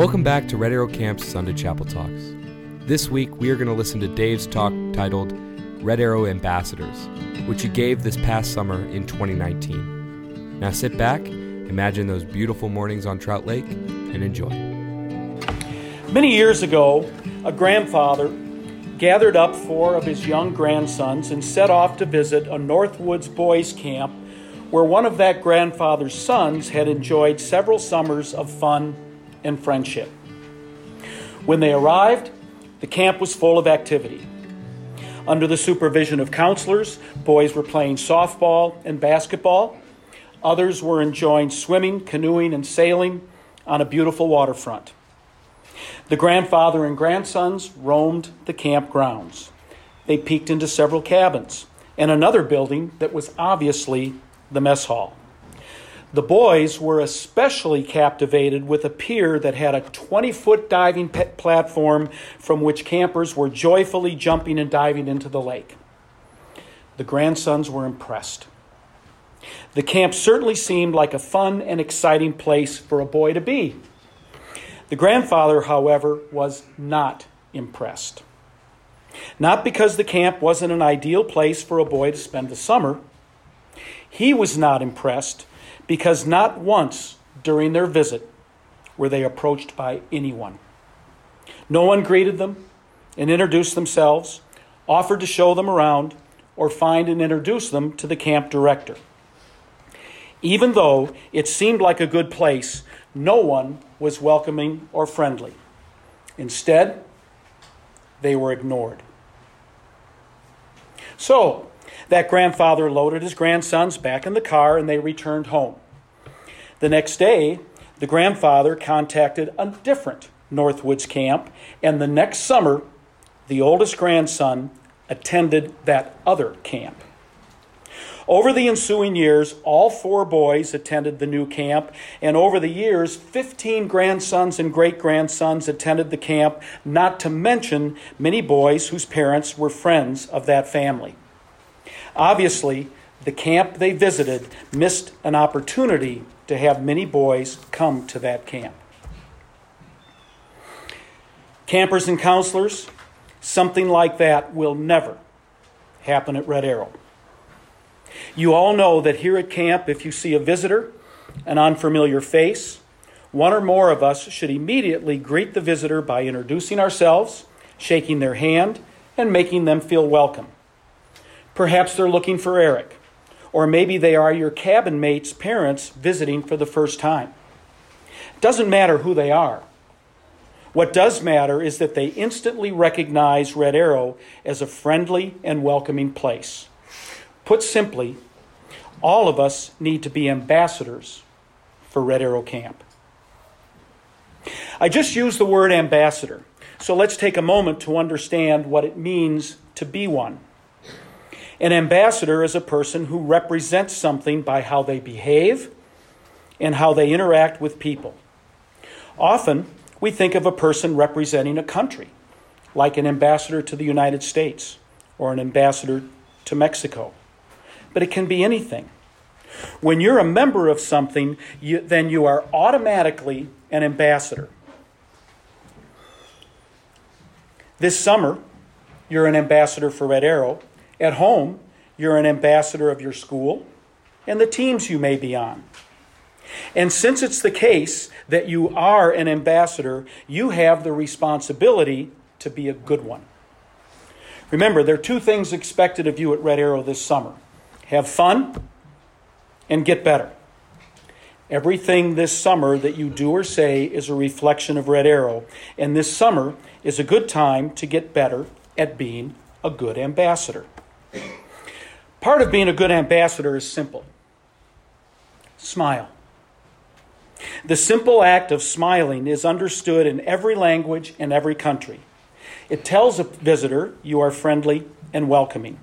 Welcome back to Red Arrow Camp's Sunday Chapel Talks. This week we are going to listen to Dave's talk titled Red Arrow Ambassadors, which he gave this past summer in 2019. Now sit back, imagine those beautiful mornings on Trout Lake, and enjoy. Many years ago, a grandfather gathered up four of his young grandsons and set off to visit a Northwoods boys' camp where one of that grandfather's sons had enjoyed several summers of fun and friendship. When they arrived, the camp was full of activity. Under the supervision of counselors, boys were playing softball and basketball. Others were enjoying swimming, canoeing, and sailing on a beautiful waterfront. The grandfather and grandsons roamed the camp grounds. They peeked into several cabins and another building that was obviously the mess hall. The boys were especially captivated with a pier that had a 20 foot diving platform from which campers were joyfully jumping and diving into the lake. The grandsons were impressed. The camp certainly seemed like a fun and exciting place for a boy to be. The grandfather, however, was not impressed. Not because the camp wasn't an ideal place for a boy to spend the summer. He was not impressed because not once during their visit were they approached by anyone. No one greeted them and introduced themselves, offered to show them around, or find and introduce them to the camp director. Even though it seemed like a good place, no one was welcoming or friendly. Instead, they were ignored. So, that grandfather loaded his grandsons back in the car and they returned home. The next day, the grandfather contacted a different Northwoods camp, and the next summer, the oldest grandson attended that other camp. Over the ensuing years, all four boys attended the new camp, and over the years, 15 grandsons and great grandsons attended the camp, not to mention many boys whose parents were friends of that family. Obviously, the camp they visited missed an opportunity to have many boys come to that camp. Campers and counselors, something like that will never happen at Red Arrow. You all know that here at camp, if you see a visitor, an unfamiliar face, one or more of us should immediately greet the visitor by introducing ourselves, shaking their hand, and making them feel welcome. Perhaps they're looking for Eric, or maybe they are your cabin mate's parents visiting for the first time. It Doesn't matter who they are. What does matter is that they instantly recognize Red Arrow as a friendly and welcoming place. Put simply, all of us need to be ambassadors for Red Arrow Camp. I just used the word ambassador, so let's take a moment to understand what it means to be one. An ambassador is a person who represents something by how they behave and how they interact with people. Often, we think of a person representing a country, like an ambassador to the United States or an ambassador to Mexico but it can be anything. When you're a member of something, you, then you are automatically an ambassador. This summer, you're an ambassador for Red Arrow. At home, you're an ambassador of your school and the teams you may be on. And since it's the case that you are an ambassador, you have the responsibility to be a good one. Remember, there are two things expected of you at Red Arrow this summer have fun, and get better. Everything this summer that you do or say is a reflection of Red Arrow, and this summer is a good time to get better at being a good ambassador. Part of being a good ambassador is simple smile. The simple act of smiling is understood in every language and every country. It tells a visitor you are friendly and welcoming.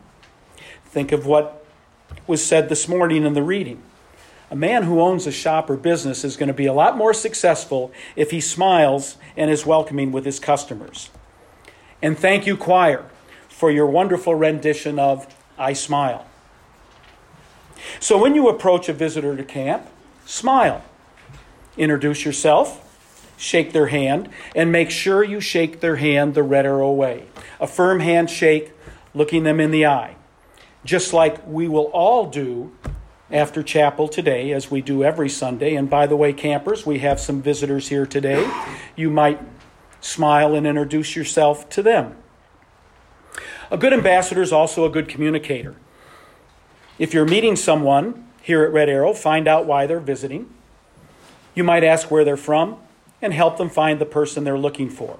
Think of what was said this morning in the reading. A man who owns a shop or business is going to be a lot more successful if he smiles and is welcoming with his customers. And thank you, choir, for your wonderful rendition of I Smile. So when you approach a visitor to camp, smile. Introduce yourself shake their hand, and make sure you shake their hand the red arrow way. A firm handshake, looking them in the eye. Just like we will all do after chapel today, as we do every Sunday. And by the way, campers, we have some visitors here today. You might smile and introduce yourself to them. A good ambassador is also a good communicator. If you're meeting someone here at Red Arrow, find out why they're visiting. You might ask where they're from and help them find the person they're looking for.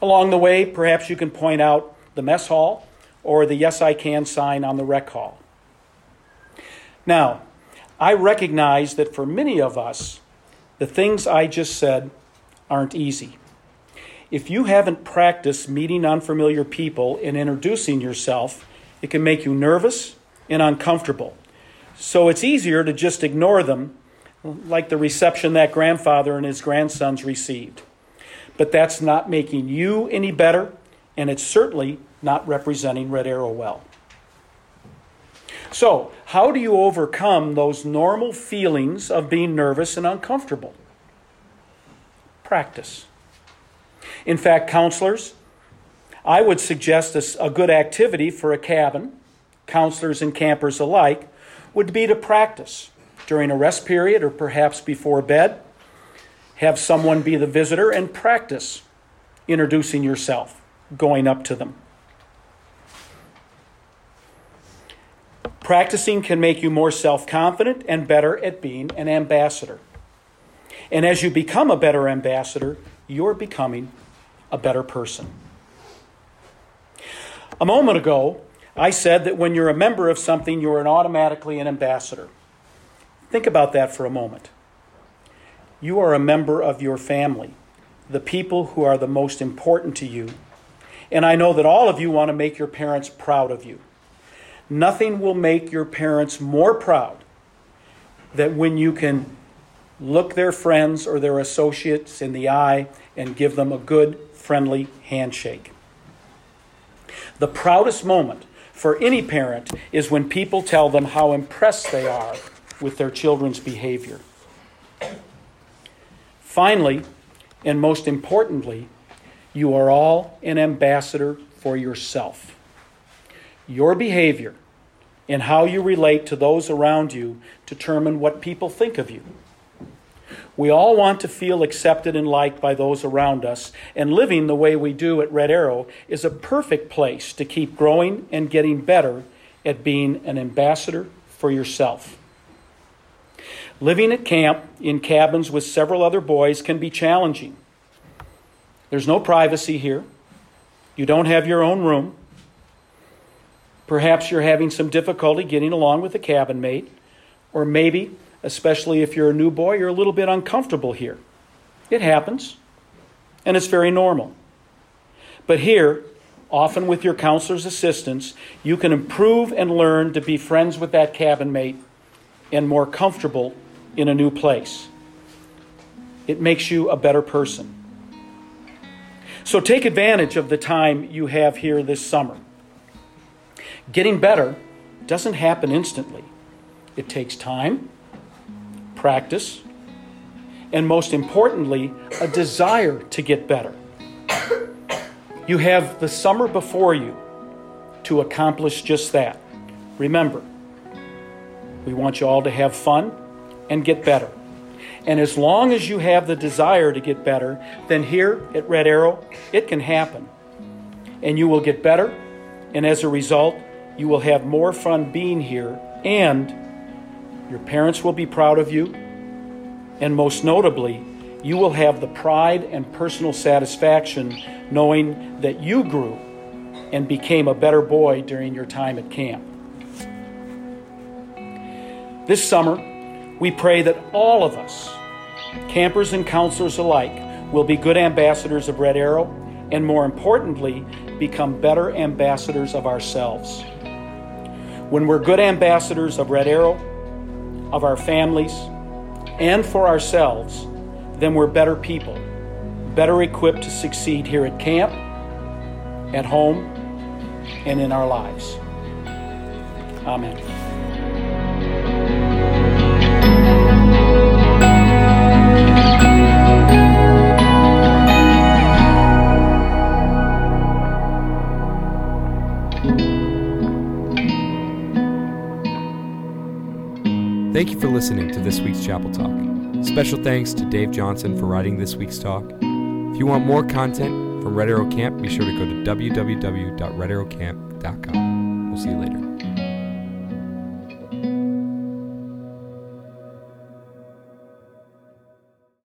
Along the way, perhaps you can point out the mess hall or the Yes I Can sign on the rec hall. Now, I recognize that for many of us, the things I just said aren't easy. If you haven't practiced meeting unfamiliar people and introducing yourself, it can make you nervous and uncomfortable. So it's easier to just ignore them, like the reception that grandfather and his grandsons received. But that's not making you any better, and it's certainly not representing Red Arrow well. So, how do you overcome those normal feelings of being nervous and uncomfortable? Practice. In fact, counselors, I would suggest a, good activity for a cabin, counselors and campers alike, would be to practice during a rest period or perhaps before bed. Have someone be the visitor and practice introducing yourself, going up to them. Practicing can make you more self confident and better at being an ambassador. And as you become a better ambassador, you're becoming a better person. A moment ago, I said that when you're a member of something, you're an automatically an ambassador. Think about that for a moment. You are a member of your family, the people who are the most important to you. And I know that all of you want to make your parents proud of you. Nothing will make your parents more proud than when you can look their friends or their associates in the eye and give them a good friendly handshake. The proudest moment for any parent is when people tell them how impressed they are with their children's behavior. Finally, and most importantly, you are all an ambassador for yourself. Your behavior and how you relate to those around you determine what people think of you. We all want to feel accepted and liked by those around us, and living the way we do at Red Arrow is a perfect place to keep growing and getting better at being an ambassador for yourself. Living at camp in cabins with several other boys can be challenging. There's no privacy here. You don't have your own room. Perhaps you're having some difficulty getting along with a cabin mate, or maybe especially if you're a new boy, you're a little bit uncomfortable here. It happens, and it's very normal. But here, often with your counselor's assistance, you can improve and learn to be friends with that cabin mate and more comfortable in a new place. It makes you a better person. So take advantage of the time you have here this summer. Getting better doesn't happen instantly, it takes time practice, and most importantly, a desire to get better. You have the summer before you to accomplish just that. Remember, we want you all to have fun and get better. And as long as you have the desire to get better, then here at Red Arrow, it can happen. And you will get better, and as a result, you will have more fun being here and your parents will be proud of you. And most notably, you will have the pride and personal satisfaction knowing that you grew and became a better boy during your time at camp. This summer, we pray that all of us, campers and counselors alike, will be good ambassadors of Red Arrow and, more importantly, become better ambassadors of ourselves. When we're good ambassadors of Red Arrow, of our families, and for ourselves, then we're better people, better equipped to succeed here at camp, at home, and in our lives. Amen. Thank you for listening to this week's Chapel Talk. Special thanks to Dave Johnson for writing this week's talk. If you want more content from Red Arrow Camp, be sure to go to www.redarrowcamp.com. We'll see you later.